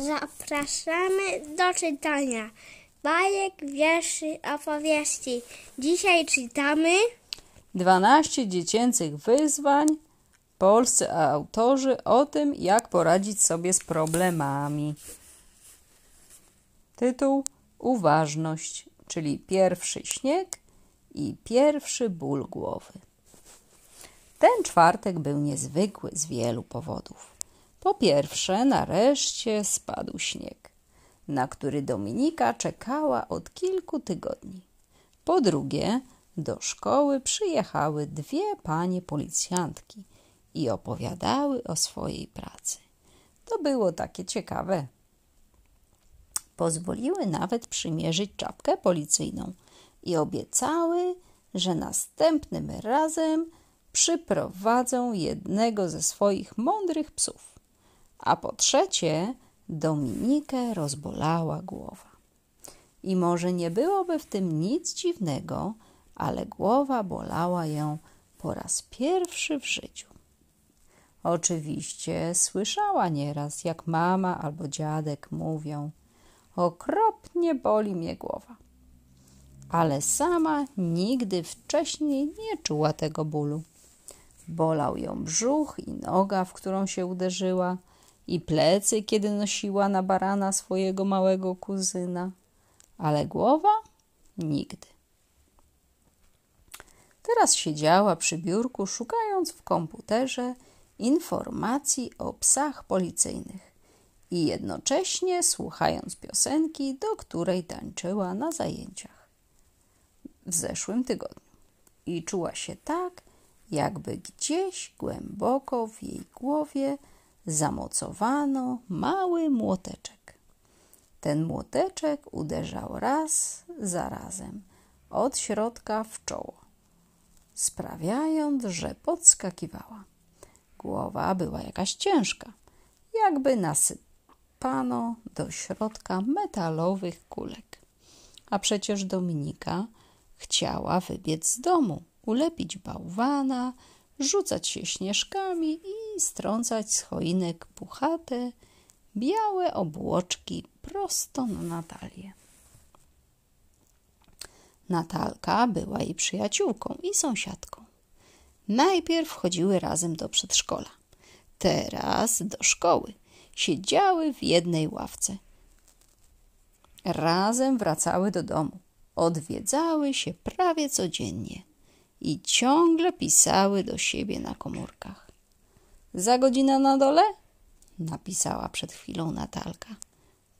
Zapraszamy do czytania bajek, wierszy, opowieści. Dzisiaj czytamy 12 dziecięcych wyzwań. Polscy autorzy o tym, jak poradzić sobie z problemami. Tytuł Uważność, czyli pierwszy śnieg i pierwszy ból głowy. Ten czwartek był niezwykły z wielu powodów. Po pierwsze, nareszcie spadł śnieg, na który Dominika czekała od kilku tygodni. Po drugie, do szkoły przyjechały dwie panie policjantki i opowiadały o swojej pracy. To było takie ciekawe. Pozwoliły nawet przymierzyć czapkę policyjną i obiecały, że następnym razem przyprowadzą jednego ze swoich mądrych psów. A po trzecie, Dominikę rozbolała głowa. I może nie byłoby w tym nic dziwnego, ale głowa bolała ją po raz pierwszy w życiu. Oczywiście słyszała nieraz, jak mama albo dziadek mówią: Okropnie boli mnie głowa. Ale sama nigdy wcześniej nie czuła tego bólu. Bolał ją brzuch i noga, w którą się uderzyła, i plecy, kiedy nosiła na barana swojego małego kuzyna, ale głowa nigdy. Teraz siedziała przy biurku, szukając w komputerze informacji o psach policyjnych i jednocześnie słuchając piosenki, do której tańczyła na zajęciach w zeszłym tygodniu. I czuła się tak, jakby gdzieś głęboko w jej głowie zamocowano mały młoteczek. Ten młoteczek uderzał raz za razem od środka w czoło, sprawiając, że podskakiwała. Głowa była jakaś ciężka, jakby nasypano do środka metalowych kulek. A przecież Dominika chciała wybiec z domu, ulepić bałwana, rzucać się śnieżkami i strącać z choinek puchate, białe obłoczki prosto na Natalię. Natalka była jej przyjaciółką i sąsiadką. Najpierw chodziły razem do przedszkola, teraz do szkoły. Siedziały w jednej ławce. Razem wracały do domu. Odwiedzały się prawie codziennie i ciągle pisały do siebie na komórkach. Za godzinę na dole? napisała przed chwilą Natalka.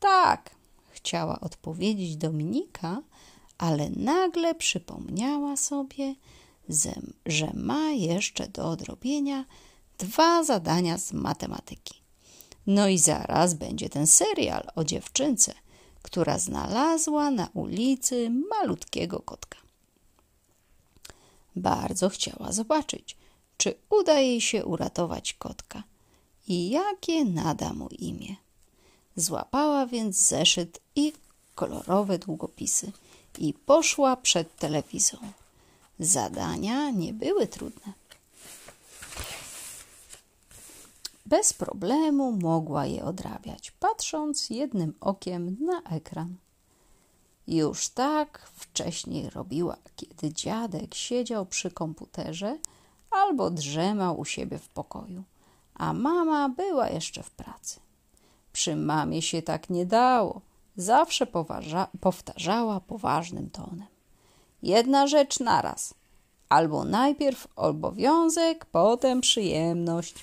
Tak, chciała odpowiedzieć Dominika, ale nagle przypomniała sobie, że ma jeszcze do odrobienia dwa zadania z matematyki. No i zaraz będzie ten serial o dziewczynce, która znalazła na ulicy malutkiego kotka. Bardzo chciała zobaczyć, czy uda jej się uratować kotka i jakie nada mu imię. Złapała więc zeszyt i kolorowe długopisy i poszła przed telewizor. Zadania nie były trudne. Bez problemu mogła je odrabiać, patrząc jednym okiem na ekran. Już tak wcześniej robiła, kiedy dziadek siedział przy komputerze albo drzemał u siebie w pokoju, a mama była jeszcze w pracy. Przy mamie się tak nie dało, zawsze poważa- powtarzała poważnym tonem. Jedna rzecz naraz, albo najpierw obowiązek, potem przyjemność.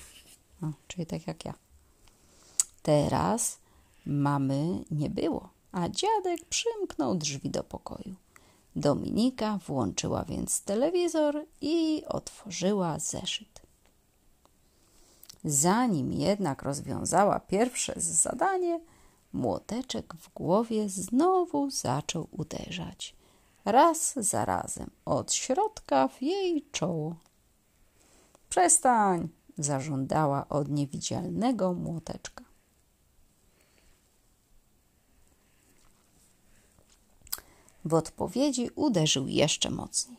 O, czyli tak jak ja. Teraz mamy nie było a dziadek przymknął drzwi do pokoju. Dominika włączyła więc telewizor i otworzyła zeszyt. Zanim jednak rozwiązała pierwsze zadanie, młoteczek w głowie znowu zaczął uderzać, raz za razem, od środka w jej czoło. Przestań! zażądała od niewidzialnego młoteczka. W odpowiedzi uderzył jeszcze mocniej.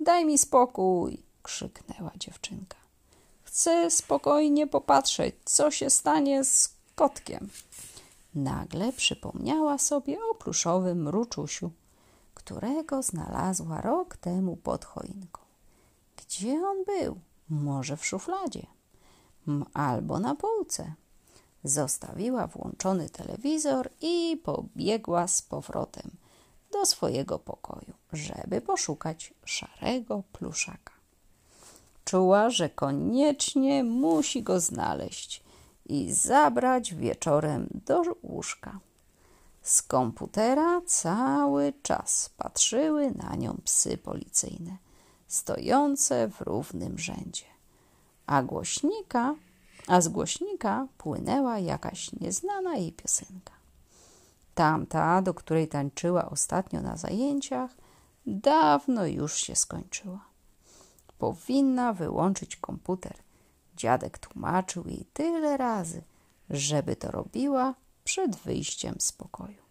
Daj mi spokój, krzyknęła dziewczynka. Chcę spokojnie popatrzeć, co się stanie z kotkiem. nagle przypomniała sobie o pluszowym mruczusiu, którego znalazła rok temu pod choinką. Gdzie on był? Może w szufladzie albo na półce. Zostawiła włączony telewizor i pobiegła z powrotem do swojego pokoju, żeby poszukać szarego pluszaka. Czuła, że koniecznie musi go znaleźć i zabrać wieczorem do łóżka. Z komputera cały czas patrzyły na nią psy policyjne, stojące w równym rzędzie. A głośnika, a z głośnika płynęła jakaś nieznana jej piosenka. Tamta, do której tańczyła ostatnio na zajęciach, dawno już się skończyła. Powinna wyłączyć komputer. Dziadek tłumaczył jej tyle razy, żeby to robiła przed wyjściem z pokoju.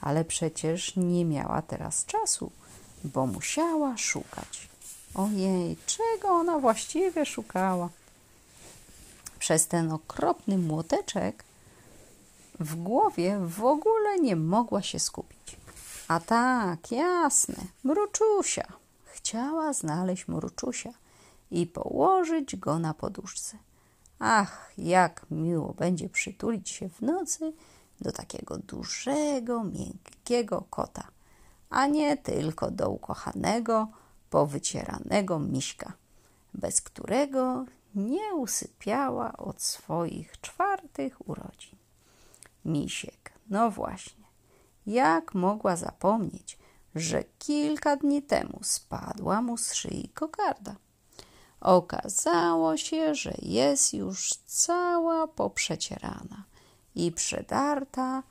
Ale przecież nie miała teraz czasu, bo musiała szukać. Ojej, czego ona właściwie szukała? Przez ten okropny młoteczek w głowie w ogóle nie mogła się skupić. A tak, jasne, mruczusia. Chciała znaleźć mruczusia i położyć go na poduszce. Ach, jak miło będzie przytulić się w nocy do takiego dużego, miękkiego kota, a nie tylko do ukochanego, powycieranego miśka, bez którego nie usypiała od swoich czwartych urodzin. Misiek, no właśnie, jak mogła zapomnieć, że kilka dni temu spadła mu z szyi kokarda. Okazało się, że jest już cała poprzecierana i przedarta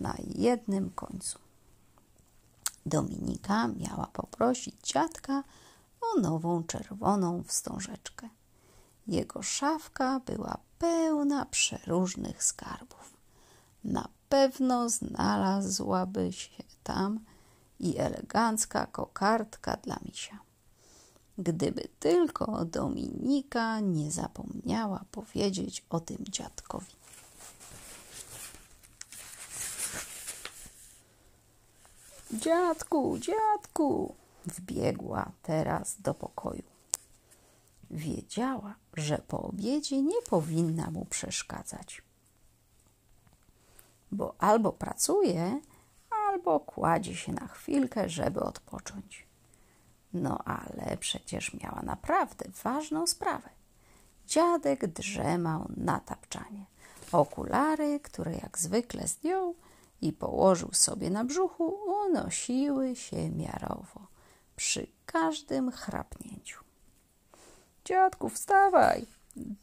na jednym końcu. Dominika miała poprosić dziadka o nową czerwoną wstążeczkę. Jego szafka była pełna przeróżnych skarbów. Na pewno znalazłaby się tam i elegancka kokardka dla misia. Gdyby tylko Dominika nie zapomniała powiedzieć o tym dziadkowi. Dziadku, dziadku! Wbiegła teraz do pokoju. Wiedziała, że po obiedzie nie powinna mu przeszkadzać, bo albo pracuje, albo kładzie się na chwilkę, żeby odpocząć. No ale przecież miała naprawdę ważną sprawę. Dziadek drzemał na tapczanie. Okulary, które jak zwykle zdjął i położył sobie na brzuchu, unosiły się miarowo przy każdym chrapnięciu. Dziadku, wstawaj!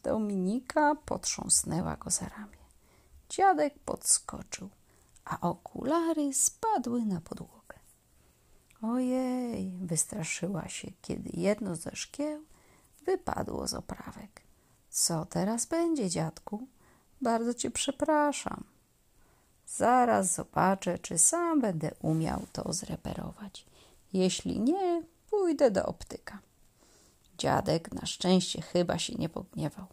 Dominika potrząsnęła go za ramię. Dziadek podskoczył, a okulary spadły na podłogę. Ojej, wystraszyła się, kiedy jedno ze szkieł wypadło z oprawek. Co teraz będzie, dziadku? Bardzo cię przepraszam. Zaraz zobaczę, czy sam będę umiał to zreperować. Jeśli nie, pójdę do optyka. Dziadek na szczęście chyba się nie pogniewał.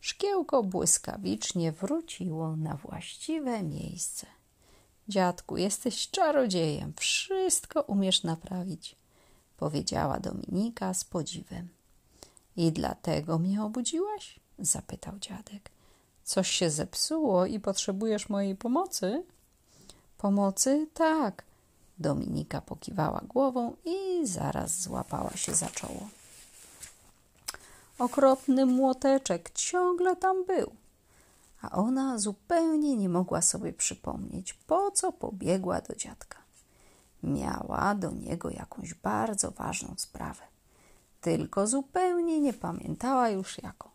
Szkiełko błyskawicznie wróciło na właściwe miejsce. Dziadku, jesteś czarodziejem, wszystko umiesz naprawić, powiedziała Dominika z podziwem. I dlatego mnie obudziłaś? zapytał dziadek. Coś się zepsuło i potrzebujesz mojej pomocy? Pomocy? Tak. Dominika pokiwała głową i zaraz złapała się za czoło. Okropny młoteczek ciągle tam był a ona zupełnie nie mogła sobie przypomnieć, po co pobiegła do dziadka. Miała do niego jakąś bardzo ważną sprawę, tylko zupełnie nie pamiętała już jaką.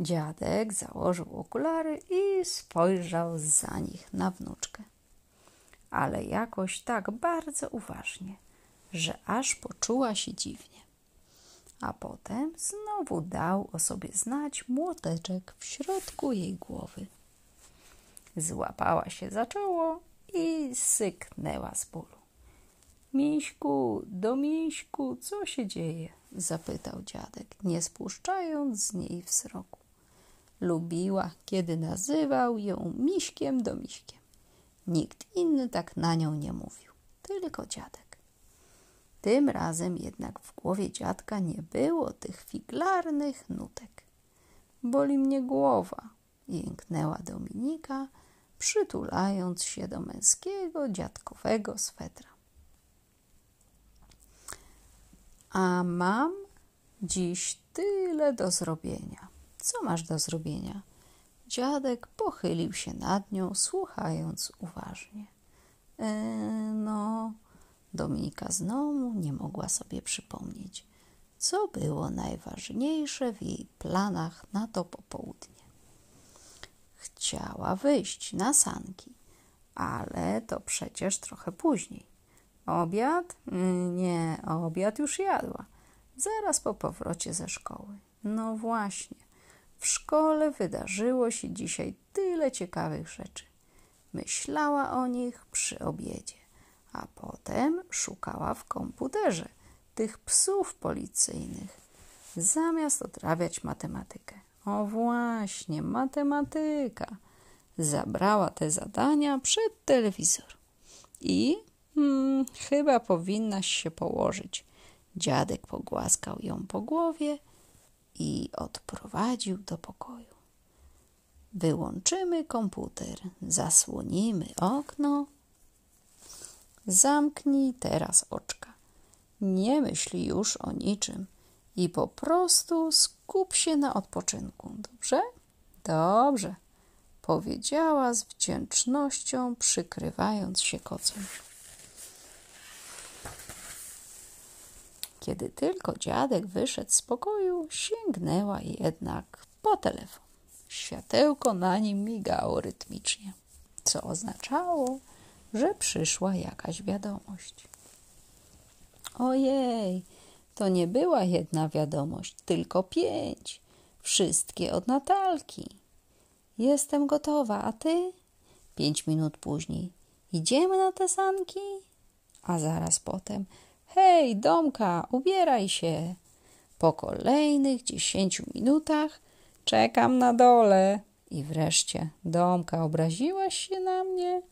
Dziadek założył okulary i spojrzał za nich na wnuczkę, ale jakoś tak bardzo uważnie, że aż poczuła się dziwnie a potem znowu dał o sobie znać młoteczek w środku jej głowy. Złapała się za czoło i syknęła z bólu. Miśku, do miśku, co się dzieje? zapytał dziadek, nie spuszczając z niej wzroku. Lubiła, kiedy nazywał ją miśkiem do miśkiem. Nikt inny tak na nią nie mówił, tylko dziadek. Tym razem jednak w głowie dziadka nie było tych figlarnych nutek. Boli mnie głowa, jęknęła Dominika, przytulając się do męskiego dziadkowego swetra. A mam dziś tyle do zrobienia. Co masz do zrobienia? Dziadek pochylił się nad nią, słuchając uważnie. E, no, Dominika znowu nie mogła sobie przypomnieć, co było najważniejsze w jej planach na to popołudnie. Chciała wyjść na sanki, ale to przecież trochę później. Obiad? Nie, obiad już jadła. Zaraz po powrocie ze szkoły. No właśnie, w szkole wydarzyło się dzisiaj tyle ciekawych rzeczy. Myślała o nich przy obiedzie, a potem szukała w komputerze tych psów policyjnych, zamiast odrabiać matematykę. O właśnie, matematyka. Zabrała te zadania przed telewizor. I hmm, chyba powinnaś się położyć. Dziadek pogłaskał ją po głowie i odprowadził do pokoju. Wyłączymy komputer, zasłonimy okno. Zamknij teraz oczka. Nie myśl już o niczym i po prostu skup się na odpoczynku. Dobrze? Dobrze, powiedziała z wdzięcznością, przykrywając się kocem. Kiedy tylko dziadek wyszedł z pokoju, sięgnęła jednak po telefon. Światełko na nim migało rytmicznie, co oznaczało, że przyszła jakaś wiadomość. Ojej, to nie była jedna wiadomość, tylko pięć. Wszystkie od Natalki. Jestem gotowa, a ty? Pięć minut później. Idziemy na te sanki? A zaraz potem. Hej, Domka, ubieraj się. Po kolejnych dziesięciu minutach czekam na dole. I wreszcie, Domka, obraziłaś się na mnie?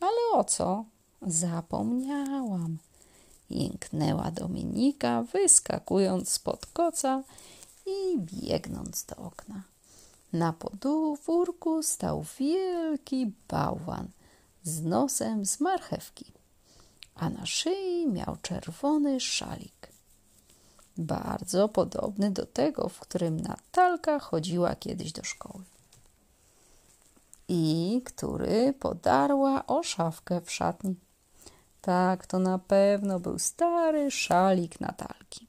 Ale o co? Zapomniałam. Jęknęła Dominika, wyskakując spod koca i biegnąc do okna. Na podwórku stał wielki bałwan z nosem z marchewki, a na szyi miał czerwony szalik. Bardzo podobny do tego, w którym Natalka chodziła kiedyś do szkoły. I który podarła o szafkę w szatni. Tak, to na pewno był stary szalik Natalki.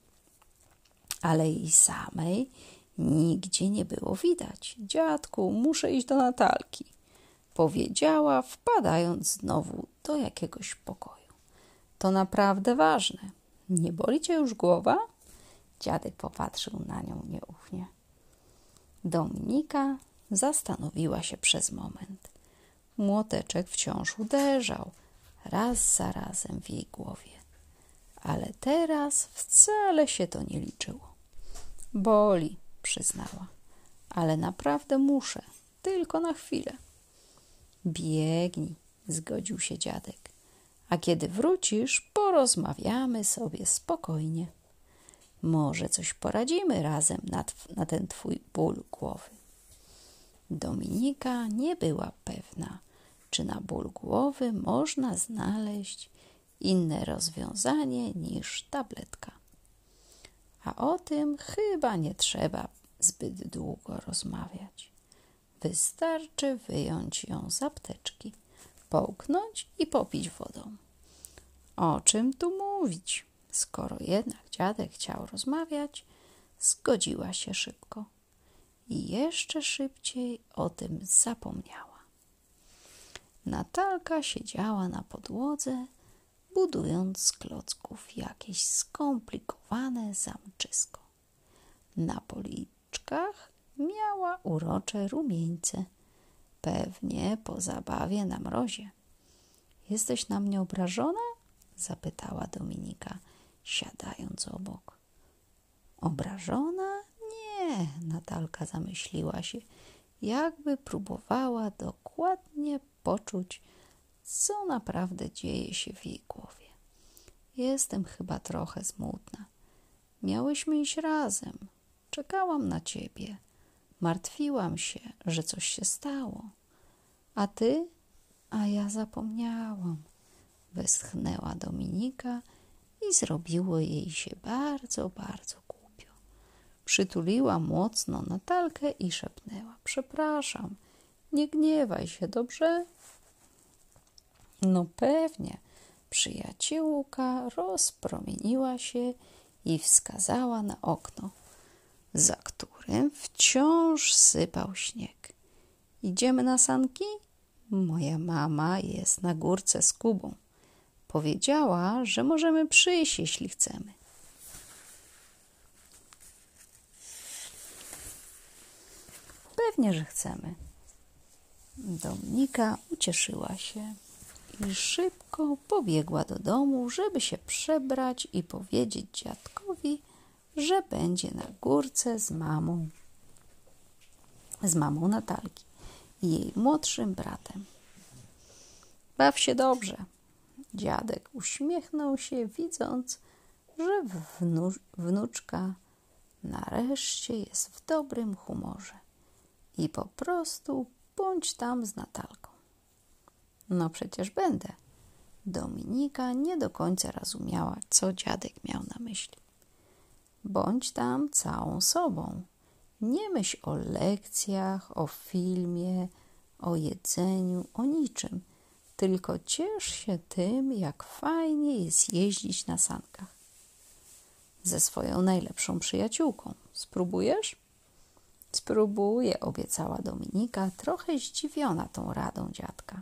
Ale jej samej nigdzie nie było widać. Dziadku, muszę iść do Natalki, powiedziała, wpadając znowu do jakiegoś pokoju. To naprawdę ważne. Nie boli cię już głowa? Dziadek popatrzył na nią nieufnie. Dominika zastanowiła się przez moment. Młoteczek wciąż uderzał – raz za razem w jej głowie. Ale teraz wcale się to nie liczyło. Boli, przyznała, ale naprawdę muszę, tylko na chwilę. Biegnij, zgodził się dziadek. A kiedy wrócisz, porozmawiamy sobie spokojnie. Może coś poradzimy razem na, na ten twój ból głowy. Dominika nie była pewna, czy na ból głowy można znaleźć inne rozwiązanie niż tabletka. A o tym chyba nie trzeba zbyt długo rozmawiać. Wystarczy wyjąć ją z apteczki, połknąć i popić wodą. O czym tu mówić? Skoro jednak dziadek chciał rozmawiać, zgodziła się szybko i jeszcze szybciej o tym zapomniała. Natalka siedziała na podłodze, budując z klocków jakieś skomplikowane zamczysko. Na policzkach miała urocze rumieńce, pewnie po zabawie na mrozie. Jesteś na mnie obrażona? zapytała Dominika, siadając obok. Obrażona? Natalka zamyśliła się. jakby próbowała dokładnie poczuć, co naprawdę dzieje się w jej głowie. Jestem chyba trochę smutna. Miałyśmy iść razem. Czekałam na ciebie. Martwiłam się, że coś się stało. A ty? A ja zapomniałam. Westchnęła Dominika i zrobiło jej się bardzo, bardzo głupio. Przytuliła mocno Natalkę i szepnęła: Przepraszam, nie gniewaj się, dobrze? No pewnie. Przyjaciółka rozpromieniła się i wskazała na okno, za którym wciąż sypał śnieg. Idziemy na sanki? Moja mama jest na górce z Kubą. Powiedziała, że możemy przyjść, jeśli chcemy. Pewnie, że chcemy. Dominika ucieszyła się i szybko pobiegła do domu, żeby się przebrać i powiedzieć dziadkowi, że będzie na górce z mamą, z mamą Natalki i jej młodszym bratem. Baw się dobrze. Dziadek uśmiechnął się, widząc, że wnu wnuczka nareszcie jest w dobrym humorze i po prostu bądź tam z Natalką. No przecież będę. Dominika nie do końca rozumiała, co dziadek miał na myśli. Bądź tam całą sobą. Nie myśl o lekcjach, o filmie, o jedzeniu, o niczym. Tylko ciesz się tym, jak fajnie jest jeździć na sankach. Ze swoją najlepszą przyjaciółką. Spróbujesz? Spróbuję, obiecała Dominika, trochę zdziwiona tą radą dziadka.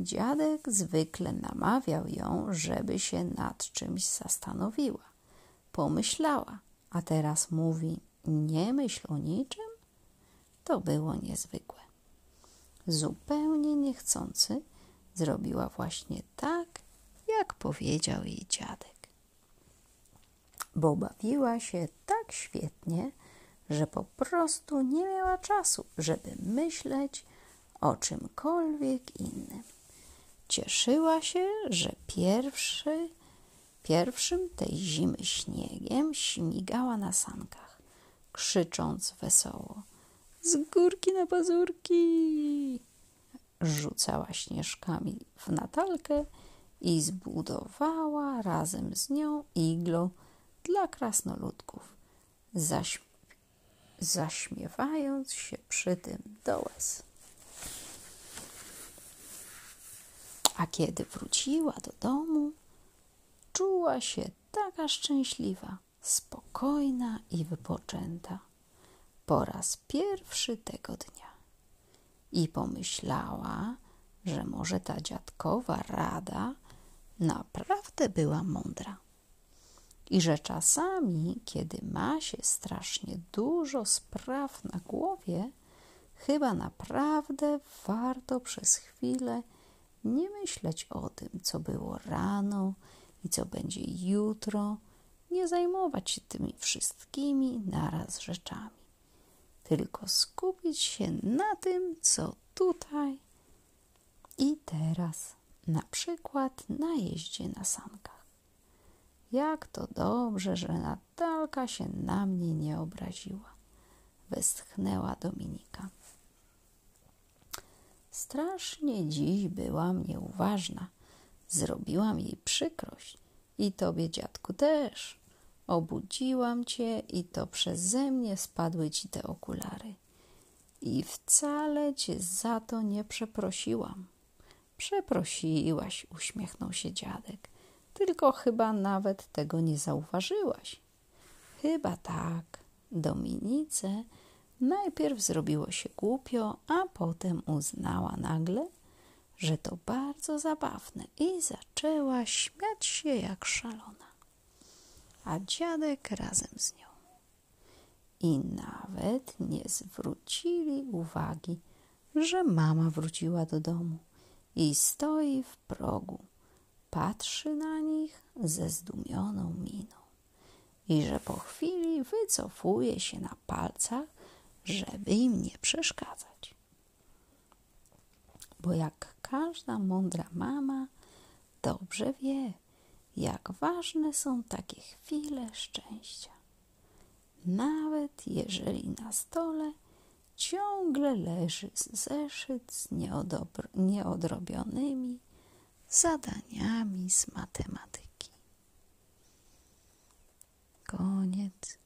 Dziadek zwykle namawiał ją, żeby się nad czymś zastanowiła. Pomyślała, a teraz mówi: Nie myśl o niczym? To było niezwykłe. Zupełnie niechcący zrobiła właśnie tak, jak powiedział jej dziadek. Bo bawiła się tak świetnie, że po prostu nie miała czasu, żeby myśleć o czymkolwiek innym. Cieszyła się, że pierwszy, pierwszym tej zimy śniegiem śmigała na sankach, krzycząc wesoło: Z górki na pazurki! Rzucała śnieżkami w Natalkę i zbudowała razem z nią iglo dla krasnoludków, zaś, zaśmiewając się przy tym do łez. A kiedy wróciła do domu, czuła się taka szczęśliwa, spokojna i wypoczęta po raz pierwszy tego dnia. I pomyślała, że może ta dziadkowa rada naprawdę była mądra. I że czasami, kiedy ma się strasznie dużo spraw na głowie, chyba naprawdę warto przez chwilę nie myśleć o tym, co było rano i co będzie jutro, nie zajmować się tymi wszystkimi naraz rzeczami, tylko skupić się na tym, co tutaj i teraz, na przykład na jeździe na sankach. Jak to dobrze, że Natalka się na mnie nie obraziła, westchnęła Dominika. Strasznie dziś byłam nieuważna. Zrobiłam jej przykrość. I tobie, dziadku, też. Obudziłam cię i to przeze mnie spadły ci te okulary. I wcale cię za to nie przeprosiłam. Przeprosiłaś, uśmiechnął się dziadek. Tylko chyba nawet tego nie zauważyłaś. Chyba tak. Dominice Najpierw zrobiło się głupio, a potem uznała nagle, że to bardzo zabawne i zaczęła śmiać się jak szalona. A dziadek razem z nią. I nawet nie zwrócili uwagi, że mama wróciła do domu i stoi w progu, patrzy na nich ze zdumioną miną i że po chwili wycofuje się na palcach żeby im nie przeszkadzać. Bo jak każda mądra mama dobrze wie, jak ważne są takie chwile szczęścia. Nawet jeżeli na stole ciągle leży zeszyt z nieodrobionymi zadaniami z matematyki. Koniec.